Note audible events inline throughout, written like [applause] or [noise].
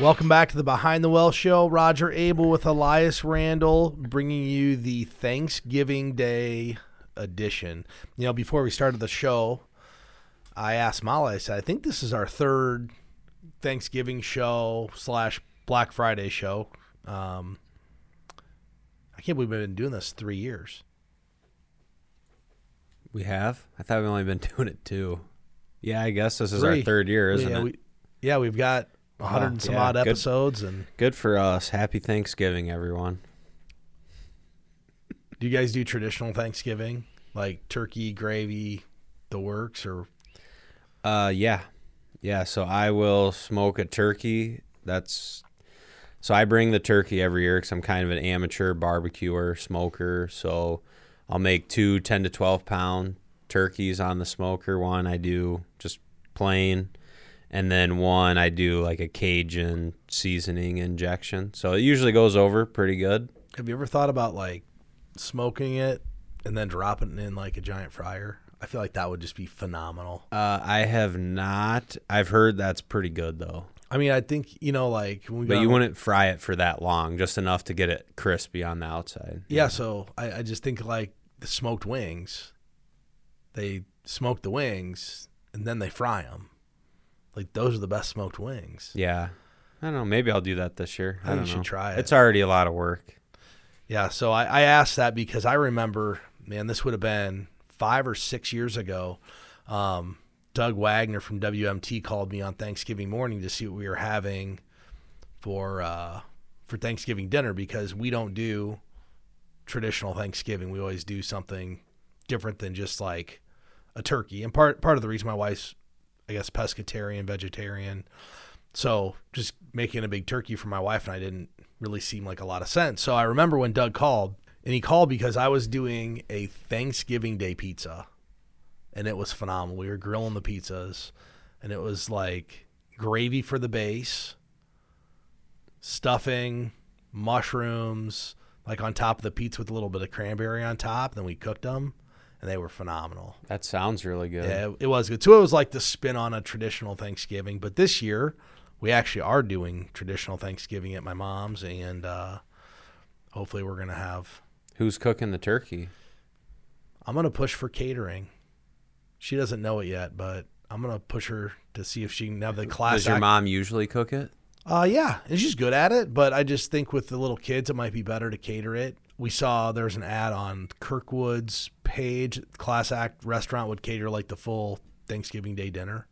Welcome back to the Behind the Well show. Roger Abel with Elias Randall bringing you the Thanksgiving Day edition. You know, before we started the show, I asked Molly, I said, I think this is our third Thanksgiving show slash Black Friday show. Um, I can't believe we've been doing this three years. We have? I thought we've only been [laughs] doing it two. Yeah, I guess this is our third year, isn't yeah, it? We, yeah, we've got a Wow, hundred and some yeah, odd good. episodes, and Good for us. Happy Thanksgiving, everyone. do you guys do traditional Thanksgiving like turkey, gravy, the works, or Uh, yeah, yeah. So I will smoke a turkey. That's so I bring the turkey every year because I'm kind of an amateur barbecuer, smoker. So I'll make two 10 to 12 pound turkeys on the smoker. One I do just plain, and then one I do like a Cajun seasoning injection. So it usually goes over pretty good. Have you ever thought about like smoking it and then dropping it in like a giant fryer? I feel like that would just be phenomenal. Uh, I have not. I've heard that's pretty good though. I mean, I think you know, like when we But you wouldn't fry it for that long, just enough to get it crispy on the outside. Yeah, so I, I just think like the smoked wings. They smoke the wings and then they fry them. Like those are the best smoked wings. Yeah. I don't know. Maybe I'll do that this year. I I, think don't you know. should try it. It's already a lot of work. Yeah, so I, I asked that because I remember, man, this would have been five or six years ago. Um, Doug Wagner from WMT called me on Thanksgiving morning to see what we were having for uh, for Thanksgiving dinner because we don't do traditional Thanksgiving. We always do something different than just like a turkey. And part part of the reason my wife's, I guess, pescatarian, vegetarian. So just making a big turkey for my wife and I didn't really seem like a lot of sense. So I remember when Doug called, and he called because I was doing a Thanksgiving Day pizza, and it was phenomenal. We were grilling the pizzas, and it was like gravy for the base, stuffing, mushrooms, like on top of the pizza with a little bit of cranberry on top. Then we cooked them, and they were phenomenal. That sounds really good. Yeah, it, it was good. So it was like the spin on a traditional Thanksgiving. But this year, we actually are doing traditional Thanksgiving at my mom's, and uh, hopefully, we're gonna have. Who's cooking the turkey? I'm gonna push for catering. She doesn't know it yet, but I'm gonna push her to see if she can have the class. Does your act- mom usually cook it? Uh, yeah, and she's good at it. But I just think with the little kids, it might be better to cater it. We saw there's an ad on Kirkwood's page. Class Act restaurant would cater like the full Thanksgiving Day dinner.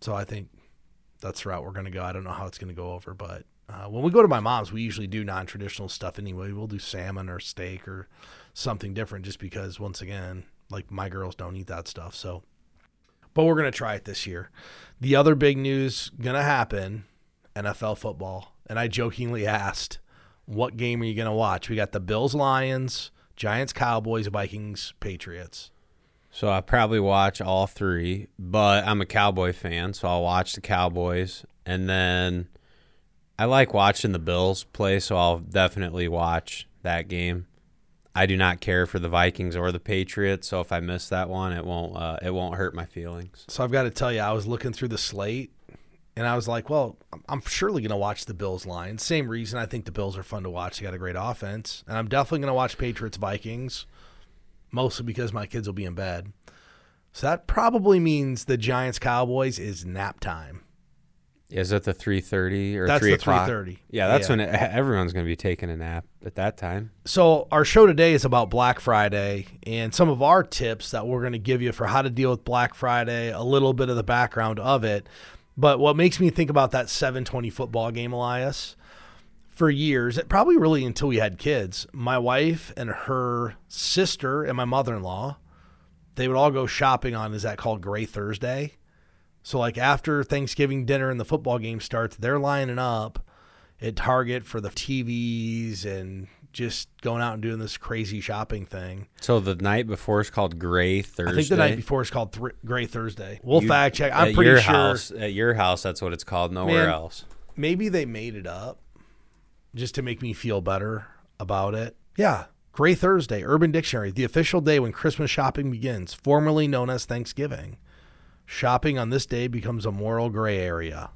So I think that's the route we're gonna go. I don't know how it's gonna go over, but uh, when we go to my mom's, we usually do non-traditional stuff anyway. We'll do salmon or steak or something different, just because once again, like my girls don't eat that stuff. So, but we're gonna try it this year. The other big news gonna happen NFL football. And I jokingly asked, what game are you going to watch? We got the Bills, Lions, Giants, Cowboys, Vikings, Patriots. So I probably watch all three, but I'm a Cowboy fan, so I'll watch the Cowboys, and then I like watching the Bills play, so I'll definitely watch that game. I do not care for the Vikings or the Patriots, so if I miss that one, it won't uh, it won't hurt my feelings. So I've got to tell you, I was looking through the slate and I was like, well, I'm- surely going to watch the Bills, Lions. Same reason I think the Bills are fun to watch. They got a great offense. And I'm definitely going to watch Patriots, Vikings, mostly because my kids will be in bed. So that probably means the Giants, Cowboys is nap time. Is that the three thirty or That's three the o'clock? 3:30. Yeah, that's Yeah. when it, everyone's going to be taking a nap at that time. So our show today is about Black Friday and some of our tips that we're going to give you for how to deal with Black Friday, a little bit of the background of it. But what makes me think about that 720 football game, Elias, for years, probably really until we had kids, my wife and her sister and my mother-in-law, they would all go shopping on is that called Gray Thursday? So like after Thanksgiving dinner and the football game starts, they're lining up at Target for the TVs and just going out and doing this crazy shopping thing. So the night before is called Gray Thursday. I think the night before is called Thr Gray Thursday. We'll You- fact check. I'm pretty your sure house. At your house, that's what it's called. Nowhere Man, else. maybe they made it up just to make me feel better about it. Yeah. Gray Thursday, Urban Dictionary, the official day when Christmas shopping begins, formerly known as Thanksgiving. Shopping on this day becomes a moral gray area.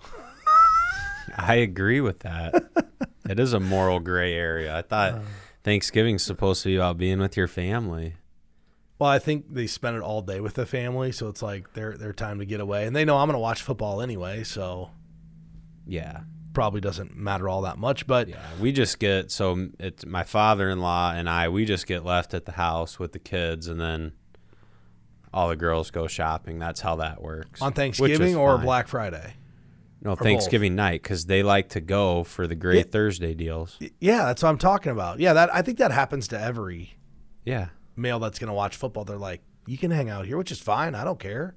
[laughs] I agree with that. [laughs] it is a moral gray area. I thought Uh. Thanksgiving's supposed to be about being with your family. Well, I think they spend it all day with the family, so it's like their their time to get away, and they know I'm going to watch football anyway, so Yeah. probably doesn't matter all that much. But Yeah, we just get so it's my father-in-law and I. We just get left at the house with the kids, and then all the girls go shopping. That's how that works on Thanksgiving or fine. Black Friday, No, both? Thanksgiving night because they like to go for the Great Yeah. Thursday deals. yeah, that's what I'm talking about. Yeah, that I think that happens to every Yeah, male that's going to watch football. They're like, you can hang out here, which is fine. I don't care.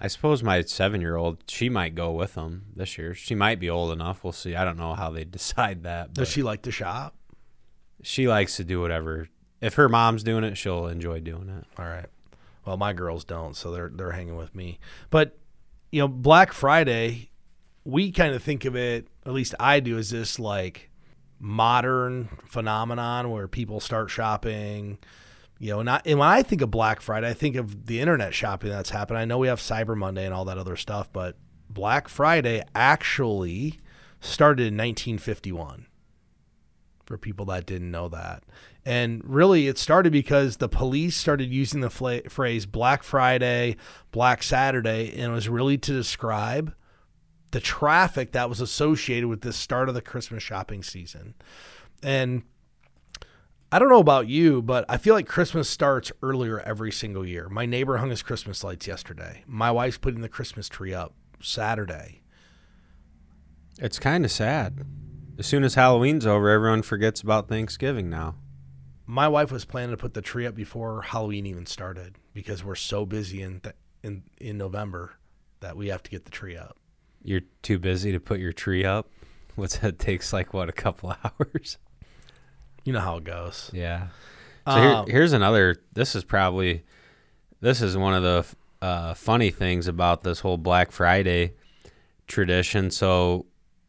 I suppose my seven-year-old she might go with them this year. She might be old enough. We'll see. I don't know how they [laughs] decide that. Does she like to shop? she likes to do whatever. If her mom's doing it, she'll enjoy doing it. All right. Well, my girls don't, so they're they're hanging with me. But you know, Black Friday, we kind of think of it, at least I do, as this like modern phenomenon where people start shopping. You know, not and when I think of Black Friday, I think of the internet shopping that's happened. I know we have Cyber Monday and all that other stuff, but Black Friday actually started in 1951 for people that didn't know that. And really, it started because the police started using the fla- phrase Black Friday, Black Saturday, and it was really to describe the traffic that was associated with the start of the Christmas shopping season. And I don't know about you, but I feel like Christmas starts earlier every single year. My neighbor hung his Christmas lights yesterday. My wife's putting the Christmas tree up Saturday. It's kind of sad. As soon as Halloween's over, everyone forgets about Thanksgiving now. my wife was planning to put the tree up before Halloween even started because we're so busy in th- in in November that we have to get the tree up. You're too busy to put your tree up. What's that? [laughs] Takes like what a couple [laughs] hours. You know how it goes. Yeah. So here, Um, here's another. This is probably, this is one of the uh, funny things about this whole Black Friday tradition. So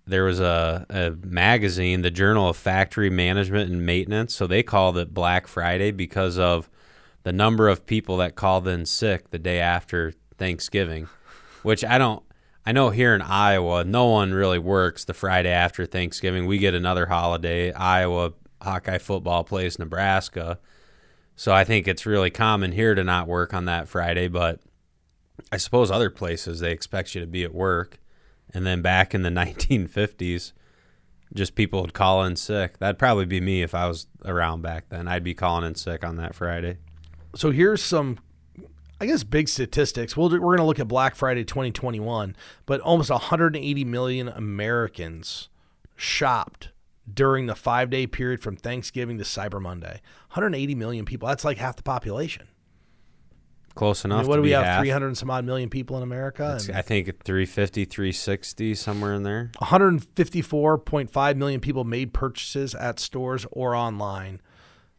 there was a, a magazine, the Journal of Factory Management and Maintenance. So they called it Black Friday because of the number of people that called in sick the day after Thanksgiving, which I don't. I know here in Iowa, no one really works the Friday after Thanksgiving. We get another holiday. Iowa Hawkeye football plays Nebraska. So I think it's really common here to not work on that Friday, but I suppose other places they expect you to be at work. And then back in the [laughs] 1950s, just people would call in sick. That'd probably be me if I was around back then. I'd be calling in sick on that Friday. So here's some, I guess, big statistics. We'll, we're going to look at Black Friday 2021, but almost 180 million Americans shopped during the five day period from Thanksgiving to Cyber Monday. 180 million people. That's like half the population. Close I enough. mean, what do we have? half. 300 and some odd million people in America. I think 350, 360, somewhere in there. 154.5 million people made purchases at stores or online.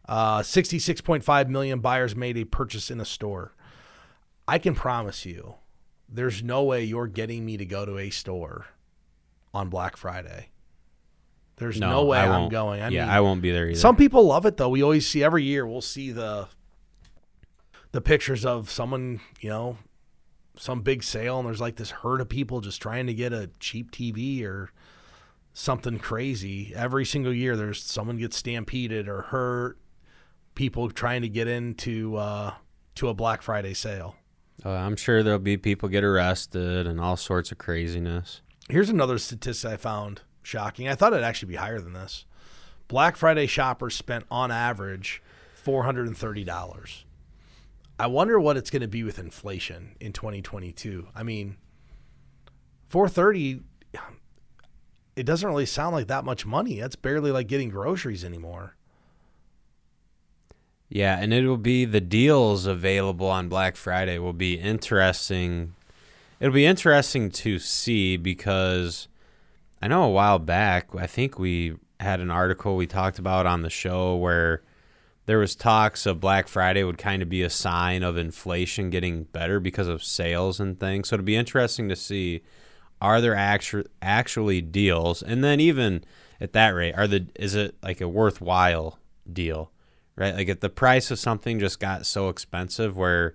Uh, 66.5 million buyers made a purchase in a store. I can promise you, there's no way you're getting me to go to a store on Black Friday. There's no, way I I'm going. I yeah, mean, I won't be there either. some people love it though. We always see every year. We'll see the the pictures of someone, you know, some big sale, and there's like this herd of people just trying to get a cheap TV or something crazy. Every single year, there's someone gets stampeded or hurt. People trying to get into uh, to a Black Friday sale. Uh, I'm sure there'll be people get arrested and all sorts of craziness. Here's another statistic I found shocking. I thought it'd actually be higher than this. Black Friday shoppers spent on average $430. I wonder what it's going to be with inflation in 2022. I mean, 430 it doesn't really sound like that much money. That's barely like getting groceries anymore. Yeah, and it will be the deals available on Black Friday will be interesting. It'll be interesting to see because I know a while back, I think we had an article we talked about on the show where there was talks of Black Friday would kind of be a sign of inflation getting better because of sales and things. So it'll be interesting to see are there actu- actually deals and then even at that rate are the is it like a worthwhile deal? Right? Like if the price of something just got so expensive where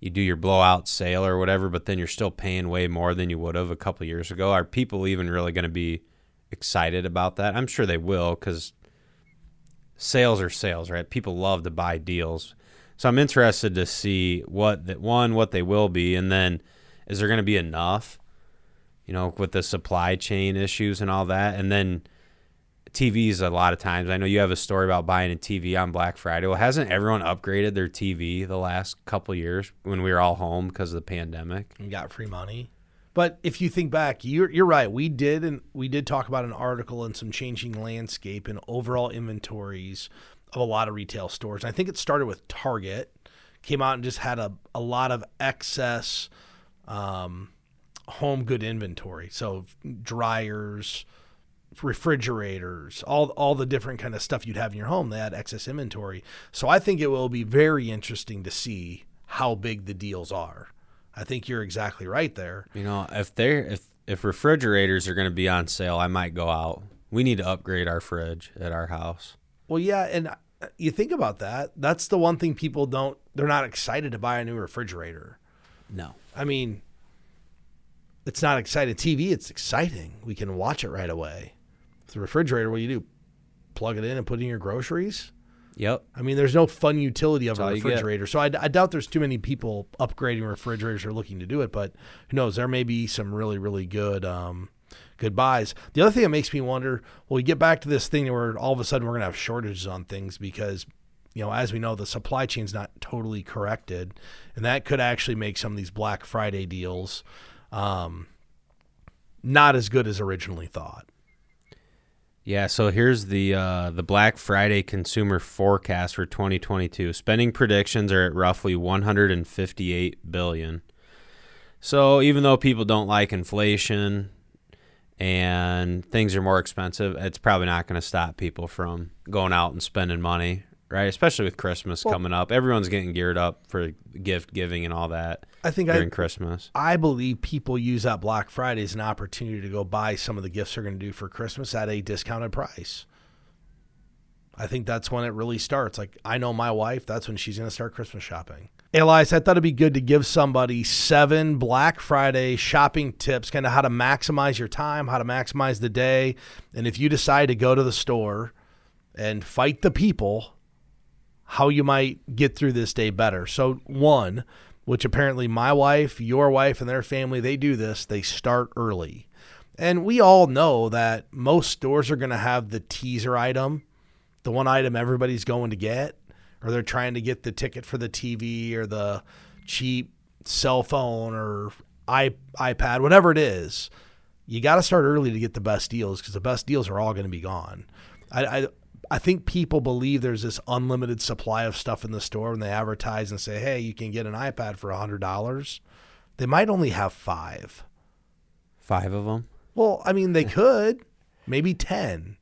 you do your blowout sale or whatever, but then you're still paying way more than you would have a couple years ago, are people even really going to be excited about that. I'm sure they will because sales are sales, right? People love to buy deals. So I'm interested to see what that one, what they will be, and then is there going to be enough, you know, with the supply chain issues and all that, and then TVs a lot of times. I know you have a story about buying a TV on Black Friday. Well, hasn't everyone upgraded their TV the last couple years when we were all home because of the pandemic? and got free money. But if you think back, you're you're right. We did and we did talk about an article and some changing landscape and overall inventories of a lot of retail stores. And I think it started with Target, came out and just had a, a lot of excess um, home good inventory. So dryers, refrigerators, all all the different kind of stuff you'd have in your home. They had excess inventory. So I think it will be very interesting to see how big the deals are. I think you're exactly right there. You know, if they're if if refrigerators are going to be on sale, I might go out. We need to upgrade our fridge at our house. Well, yeah, and uh, you think about that. That's the one thing people don't. They're not excited to buy a new refrigerator. No. I mean, it's not exciting. TV, it's exciting. We can watch it right away. The refrigerator, what do you do? Plug it in and put in your groceries. Yep. I mean, there's no fun utility of That's a refrigerator. So I, I doubt there's too many people upgrading refrigerators or looking to do it. But who knows? There may be some really, really good, um, good buys. The other thing that makes me wonder: well, we get back to this thing where all of a sudden we're going to have shortages on things because, you know, as we know, the supply chain's not totally corrected, and that could actually make some of these Black Friday deals um, not as good as originally thought. Yeah, so here's the uh, the Black Friday consumer forecast for 2022. Spending predictions are at roughly 158 billion. So even though people don't like inflation and things are more expensive, it's probably not going to stop people from going out and spending money, right? Especially with Christmas Well- coming up, everyone's getting geared up for gift giving and all that I think I, during Christmas. I believe people use that Black Friday as an opportunity to go buy some of the gifts they're going to do for Christmas at a discounted price. I think that's when it really starts. Like I know my wife, that's when she's going to start Christmas shopping. Elias, I thought it'd be good to give somebody seven Black Friday shopping tips, kind of how to maximize your time, how to maximize the day, and if you decide to go to the store and fight the people, how you might get through this day better. So, one, which apparently my wife, your wife, and their family, they do this, they start early. And we all know that most stores are going to have the teaser item, the one item everybody's going to get, or they're trying to get the ticket for the TV or the cheap cell phone or iPad, whatever it is. You got to start early to get the best deals because the best deals are all going to be gone. I, I I think people believe there's this unlimited supply of stuff in the store when they advertise and say, "Hey, you can get an iPad for hundred dollars." They might only have five. Five of them. Well, I mean, they could maybe ten.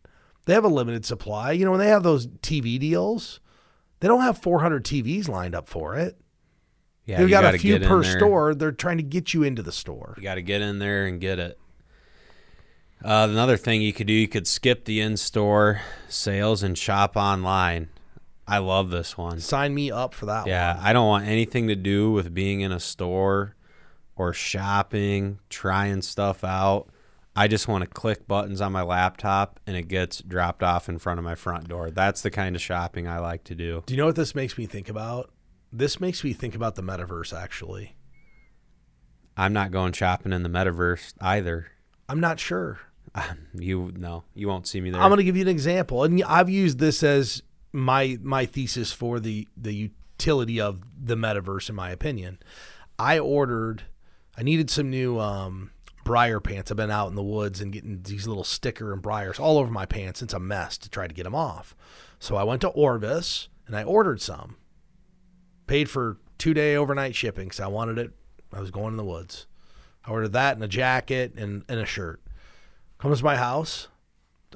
They have a limited supply. You know, when they have those TV deals, they don't have 400 TVs lined up for it. Yeah, They've you got a few get in per there. store. They're trying to get you into the store. You got to get in there and get it. Uh, another thing you could do, you could skip the in-store sales and shop online. I love this one. Sign me up for that Yeah, one. I don't want anything to do with being in a store or shopping, trying stuff out. I just want to click buttons on my laptop and it gets dropped off in front of my front door. That's the kind of shopping I like to do. Do you know what this makes me think about? This makes me think about the metaverse, actually. I'm not going shopping in the metaverse either. I'm not sure. [sighs] You no, you won't see me there. I'm going to give you an example, and I've used this as my my thesis for the the utility of the metaverse. In my opinion, I ordered. I needed some new um, briar pants. I've been out in the woods and getting these little sticker and briars all over my pants. It's a mess to try to get them off. So I went to Orvis and I ordered some. Paid for two day overnight shipping because I wanted it. I was going in the woods. I ordered that and a jacket and, and a shirt. Comes to my house,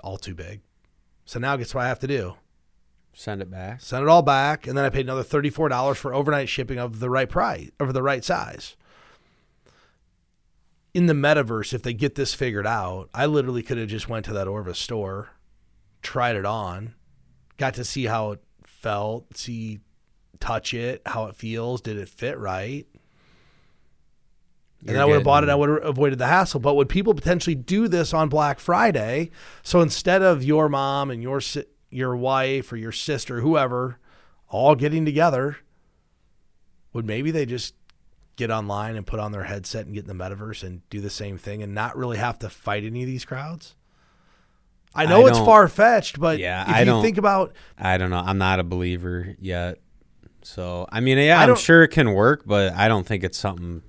all too big. So now guess what I have to do? Send it back. Send it all back, and then I paid another thirty-four dollars for overnight shipping of the right price, of the right size. In the metaverse, if they get this figured out, I literally could have just went to that Orvis store, tried it on, got to see how it felt, see, touch it, how it feels, did it fit right? And You're I would have bought it. I would have avoided the hassle. But would people potentially do this on Black Friday? So instead of your mom and your your wife or your sister, whoever, all getting together, would maybe they just get online and put on their headset and get in the metaverse and do the same thing and not really have to fight any of these crowds? I know I it's far fetched, but Yeah, if I you don't- think about I don't know. I'm not a believer yet. So I mean, yeah, I I'm sure it can work, but I don't think it's something.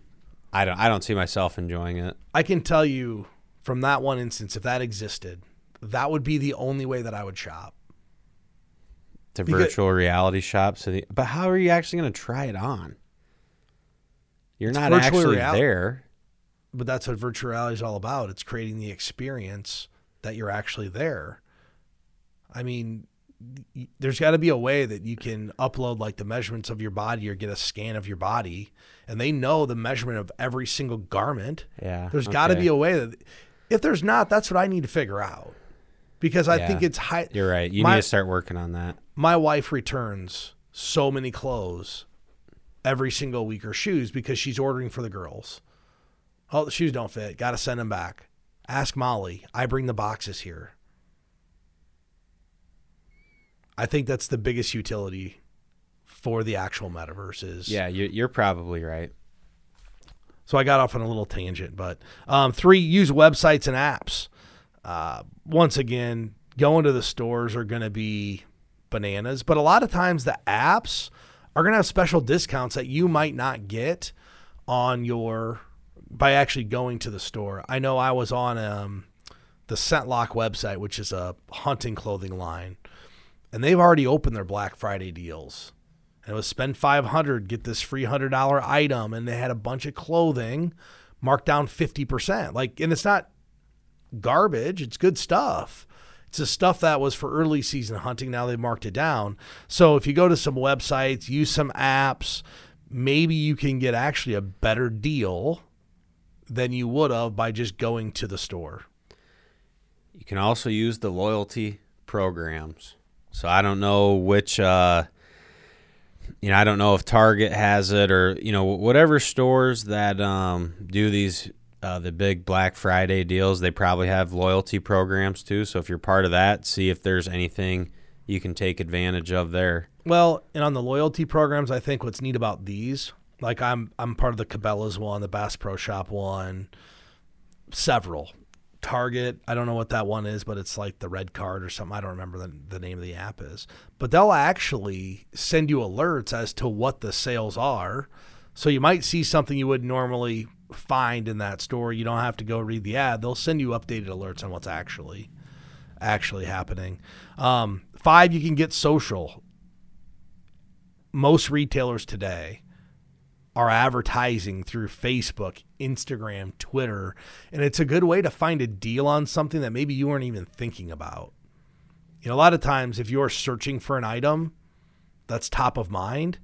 I don't. I don't see myself enjoying it. I can tell you from that one instance, if that existed, that would be the only way that I would shop. To Because- virtual reality shops, so the, but how are you actually going to try it on? You're not actually reality. there. But that's what virtual reality is all about. It's creating the experience that you're actually there. I mean, there's got to be a way that you can upload like the measurements of your body or get a scan of your body, and they know the measurement of every single garment. Yeah, There's got to be a way that, if there's not, that's what I need to figure out, because I Yeah. think it's high. You're right. You My- need to start working on that. my wife returns so many clothes every single week or shoes because she's ordering for the girls. Oh, the shoes don't fit. Got to send them back. Ask Molly. I bring the boxes here. I think that's the biggest utility for the actual metaverse is Yeah, you, you're probably right. so I got off on a little tangent, but um, three, use websites and apps. Uh, once again, going to the stores are going to be bananas, but a lot of times the apps are going to have special discounts that you might not get on your by actually going to the store. I know I was on um, the ScentLock website, which is a hunting clothing line, and they've already opened their Black Friday deals. And it was spend 500 get this free $100 item and they had a bunch of clothing marked down 50%. Like and it's not garbage, it's good stuff. It's the stuff that was for early season hunting. Now they marked it down. So if you go to some websites, use some apps, maybe you can get actually a better deal than you would have by just going to the store. You can also use the loyalty programs. So I don't know which, uh, you know, I don't know if Target has it or you know whatever stores that um, do these uh, the big Black Friday deals. They probably have loyalty programs too. So if you're part of that, see if there's anything you can take advantage of there. Well, and on the loyalty programs, I think what's neat about these, like I'm I'm part of the Cabela's one, the Bass Pro Shop one, several. Target, I don't know what that one is, but it's like the red card or something. I don't remember the, the name of the app is. But they'll actually send you alerts as to what the sales are. So you might see something you would normally find in that store. You don't have to go read the ad. They'll send you updated alerts on what's actually actually happening. Um, five, you can get social most retailers today are advertising through Facebook, Instagram, Twitter, and it's a good way to find a deal on something that maybe you weren't even thinking about. You know, a lot of times if you're searching for an item that's top of mind,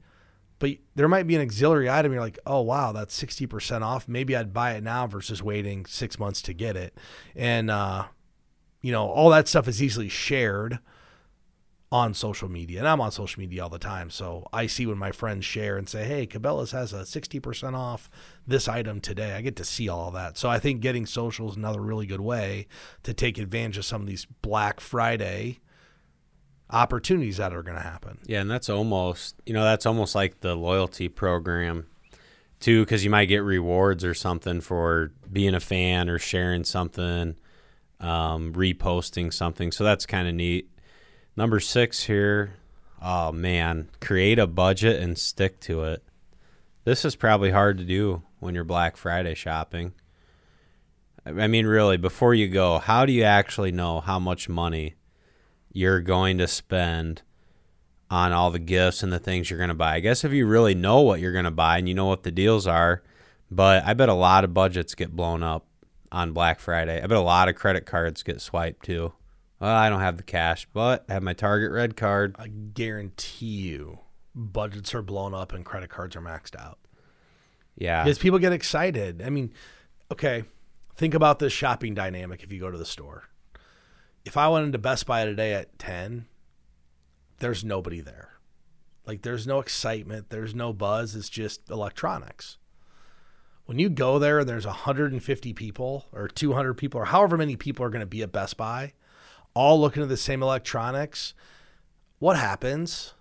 but there might be an auxiliary item you're like, "Oh wow, that's 60% off. Maybe I'd buy it now versus waiting 6 months to get it." And uh you know, all that stuff is easily shared on social media. And I'm on social media all the time. So I see when my friends share and say, hey, Cabela's has a 60% off this item today. I get to see all that. So I think getting social is another really good way to take advantage of some of these Black Friday opportunities that are going to happen. Yeah, and that's almost you know that's almost like the loyalty program too, because you might get rewards or something for being a fan or sharing something, um, reposting something. So that's kind of neat. Number six here. Oh man, create a budget and stick to it. This is probably hard to do when you're Black Friday shopping. I mean, really, before you go, how do you actually know how much money you're going to spend on all the gifts and the things you're going to buy. I guess if you really know what you're going to buy and you know what the deals are, but I bet a lot of budgets get blown up on Black Friday. I bet a lot of credit cards get swiped too. Well, I don't have the cash, but I have my Target red card. I guarantee you budgets are blown up and credit cards are maxed out. Yeah. Because people get excited. I mean, okay, think about this shopping dynamic if you go to the store. If I went into Best Buy today at 10, there's nobody there. Like there's no excitement, there's no buzz, it's just electronics. When you go there and there's 150 people or 200 people or however many people are going to be at Best Buy, all looking at the same electronics, what happens?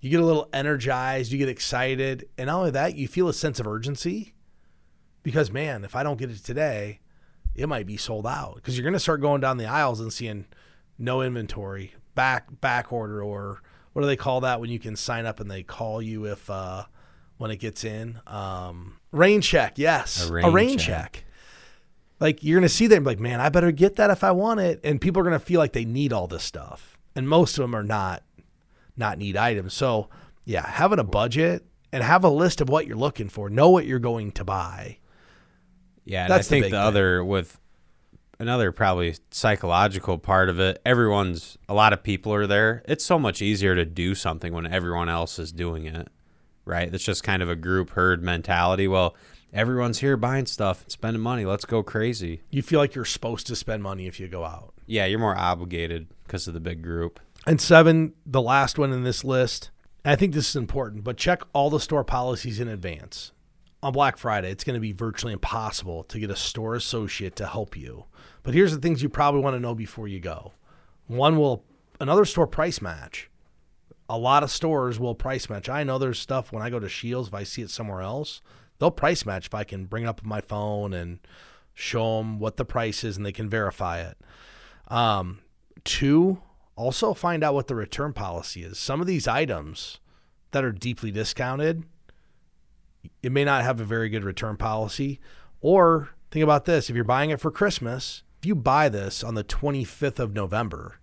You get a little energized, you get excited, and not only that, you feel a sense of urgency because man, if I don't get it today, it might be sold out because you're going to start going down the aisles and seeing no inventory, back back order, or what do they call that when you can sign up and they call you if uh, when it gets in um, rain check? Yes, A rain a rain check. check. Like you're going to see them like, man, I better get that if I want it, and people are going to feel like they need all this stuff, and most of them are not not need items. So yeah, having a budget and have a list of what you're looking for, know what you're going to buy. Yeah, and That's I the think the other with another probably psychological part of it. Everyone's a lot of people are there. It's so much easier to do something when everyone else is doing it, right? It's just kind of a group herd mentality. Well, everyone's here buying stuff spending money. Let's go crazy. You feel like you're supposed to spend money if you go out. Yeah, you're more obligated because of the big group. And seven, the last one in this list, I think this is important, but check all the store policies in advance. On Black Friday, it's going to be virtually impossible to get a store associate to help you. But here's the things you probably want to know before you go. One will another store price match. A lot of stores will price match. I know there's stuff when I go to Scheels, if I see it somewhere else, they'll price match if I can bring it up my phone and show them what the price is and they can verify it. Um, two, also find out what the return policy is. Some of these items that are deeply discounted, it may not have a very good return policy. Or think about this if you're buying it for Christmas, if you buy this on the 25th of November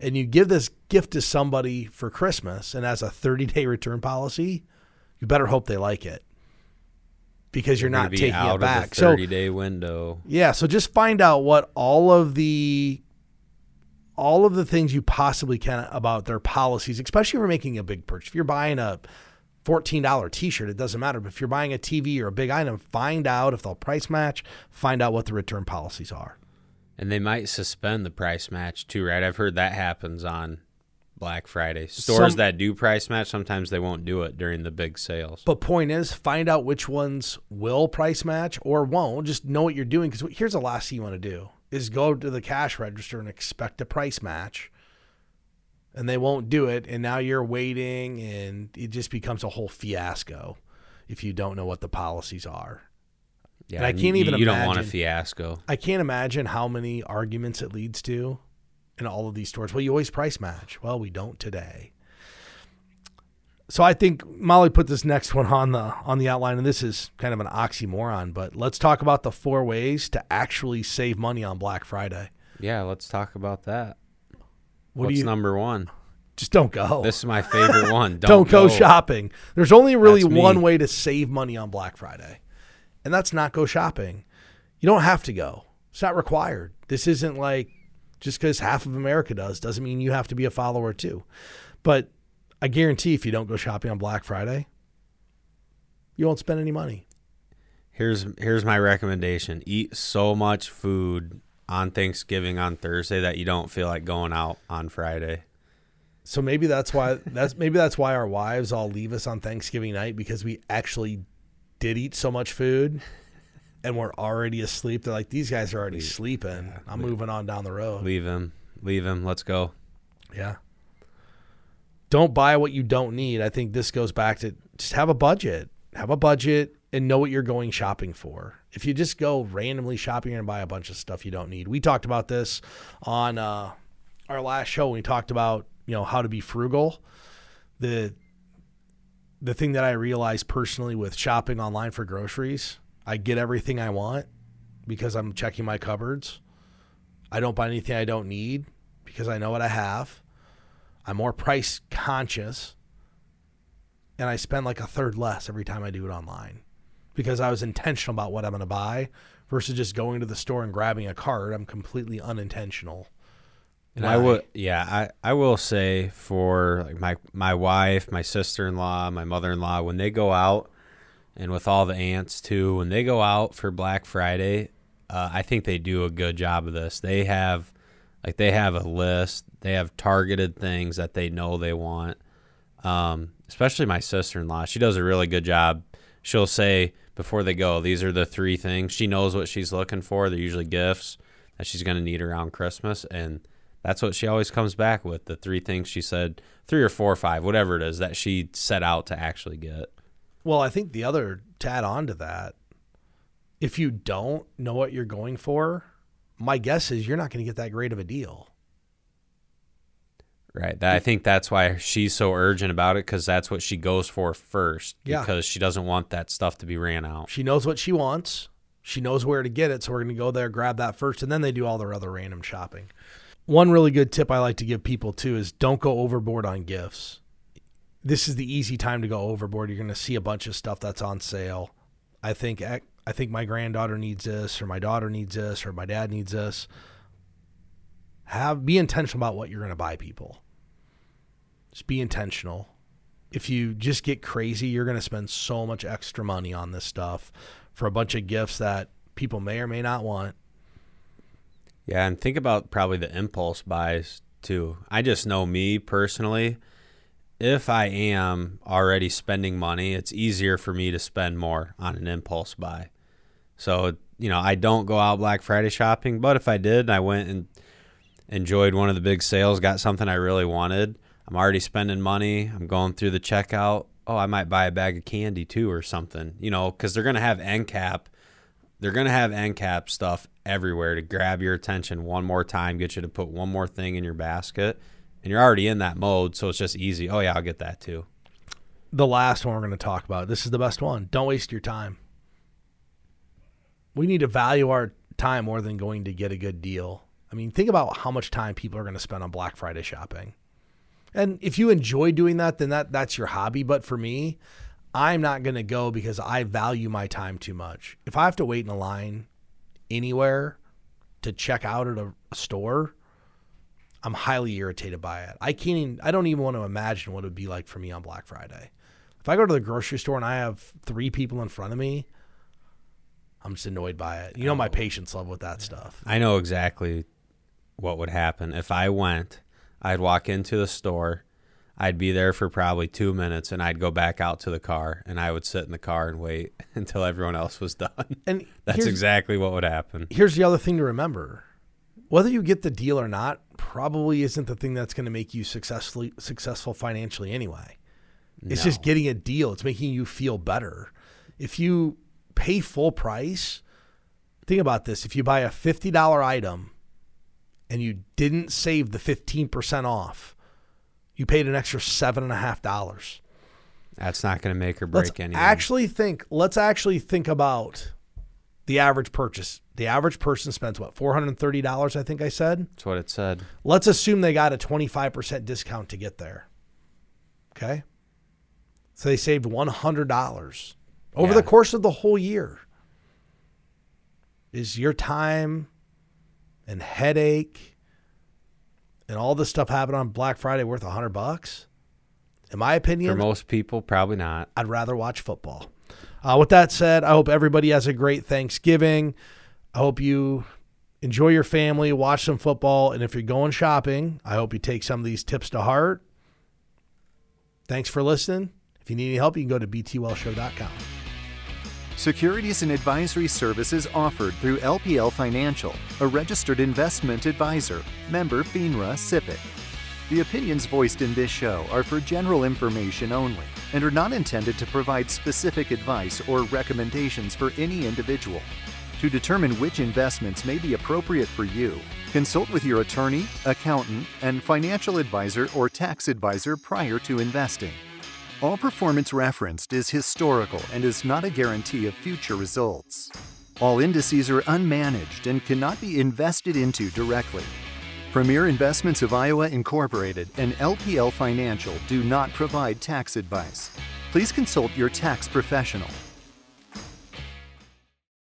and you give this gift to somebody for Christmas and has a 30 day return policy, you better hope they like it because you're Gonna not taking it back. So 30 day window. yeah, so just find out what all of the all of the things you possibly can about their policies, especially if you're making a big purchase. If you're buying a $14 t-shirt, it doesn't matter. But if you're buying a TV or a big item, find out if they'll price match, find out what the return policies are. And they might suspend the price match too, right? I've heard that happens on Black Friday. Stores Some- that do price match, sometimes they won't do it during the big sales. But point is, find out which ones will price match or won't. Just know what you're doing because here's the last thing you want to do is go to the cash register and expect a price match, and they won't do it, and now you're waiting, and it just becomes a whole fiasco if you don't know what the policies are. Yeah, And I can't you, even You don't want a fiasco. I can't imagine how many arguments it leads to in all of these stores. Well, you always price match. Well, we don't today. So I think Molly put this next one on the on the outline, and this is kind of an oxymoron. But let's talk about the four ways to actually save money on Black Friday. Yeah, let's talk about that. What What's you number one? just don't go? This is my favorite [laughs] one. Don't, don't, go, shopping. There's only really That's me. one way to save money on Black Friday, and that's not go shopping. You don't have to go. It's not required. This isn't like just because half of America does doesn't mean you have to be a follower too. But I guarantee if you don't go shopping on Black Friday, you won't spend any money. Here's here's my recommendation. Eat so much food on Thanksgiving on Thursday that you don't feel like going out on Friday. So maybe that's why that's maybe that's why our wives all leave us on Thanksgiving night because we actually did eat so much food and we're already asleep. They're like, these guys are already sleeping. I'm moving on down the road. Leave him. Leave him. Let's go. Yeah. Don't buy what you don't need. I think this goes back to just have a budget. Have a budget and know what you're going shopping for. If you just go randomly shopping and buy a bunch of stuff you don't need. We talked about this on uh, our last show. We talked about, you know, how to be frugal. The the thing that I realized personally with shopping online for groceries, I get everything I want because I'm checking my cupboards. I don't buy anything I don't need because I know what I have. I'm more price conscious and I spend like a third less every time I do it online because I was intentional about what I'm going to buy versus just going to the store and grabbing a card. I'm completely unintentional. And I would, yeah, I, I will say for like my my wife, my sister in law, my mother in law, when they go out, and with all the ants too, when they go out for Black Friday, uh, I think they do a good job of this. They have, like, they have a list. They have targeted things that they know they want. Um, especially my sister in law, she does a really good job. She'll say, before they go. These are the three things. She knows what she's looking for. They're usually gifts that she's going to need around Christmas. And that's what she always comes back with the three things she said, three or four or five, whatever it is that she set out to actually get. Well, I think the other to add on to that, if you don't know what you're going for, my guess is you're not going to get that great of a deal. Right. That, I think that's why she's so urgent about it because that's what she goes for first. Yeah. Because she doesn't want that stuff to be ran out. She knows what she wants. She knows where to get it. So we're going to go there, grab that first, and then they do all their other random shopping. One really good tip I like to give people too is don't go overboard on gifts. This is the easy time to go overboard. You're going to see a bunch of stuff that's on sale. I think I think my granddaughter needs this, or my daughter needs this, or my dad needs this. Have be intentional about what you're going to buy people. Just be intentional. If you just get crazy, you're going to spend so much extra money on this stuff for a bunch of gifts that people may or may not want. Yeah, and think about probably the impulse buys too. I just know me personally, if I am already spending money, it's easier for me to spend more on an impulse buy. So, you know, I don't go out Black Friday shopping, but if I did, and I went and enjoyed one of the big sales, got something I really wanted, I'm already spending money. I'm going through the checkout. Oh, I might buy a bag of candy too or something, you know, because they're going to have end cap. They're going to have end cap stuff everywhere to grab your attention one more time, get you to put one more thing in your basket. And you're already in that mode. So it's just easy. Oh, yeah, I'll get that too. The last one we're going to talk about. This is the best one. Don't waste your time. We need to value our time more than going to get a good deal. I mean, think about how much time people are going to spend on Black Friday shopping. And if you enjoy doing that, then that that's your hobby. But for me, I'm not going to go because I value my time too much. If I have to wait in a line anywhere to check out at a, store, I'm highly irritated by it. I can't even, I don't even want to imagine what it would be like for me on Black Friday. If I go to the grocery store and I have three people in front of me, I'm just annoyed by it. You know my oh. patience level with that stuff. I know exactly what would happen if I went I'd walk into the store. I'd be there for probably two minutes and I'd go back out to the car and I would sit in the car and wait [laughs] until everyone else was done. And that's exactly what would happen. Here's the other thing to remember. Whether you get the deal or not probably isn't the thing that's going to make you successfully successful financially anyway. It's just getting a deal. It's making you feel better. If you pay full price, think about this. If you buy a $50 item and you didn't save the 15% off, you paid an extra $7.5. That's not going to make or break let's anything. Actually, think. Let's actually think about the average purchase. The average person spends what four hundred thirty dollars. I think I said. That's what it said. Let's assume they got a twenty five percent discount to get there. Okay. So they saved one hundred dollars over yeah. the course of the whole year. Is your time and headache and all this stuff happened on Black Friday worth a hundred bucks? In my opinion, for most people, probably not. I'd rather watch football. Uh, with that said, I hope everybody has a great Thanksgiving. I hope you enjoy your family, watch some football, and if you're going shopping, I hope you take some of these tips to heart. Thanks for listening. If you need any help, you can go to btwellshow.com. Securities and advisory services offered through LPL Financial, a registered investment advisor, member FINRA SIPC. The opinions voiced in this show are for general information only and are not intended to provide specific advice or recommendations for any individual. To determine which investments may be appropriate for you, consult with your attorney, accountant, and financial advisor or tax advisor prior to investing. All performance referenced is historical and is not a guarantee of future results. All indices are unmanaged and cannot be invested into directly. Premier Investments of Iowa Incorporated and LPL Financial do not provide tax advice. Please consult your tax professional.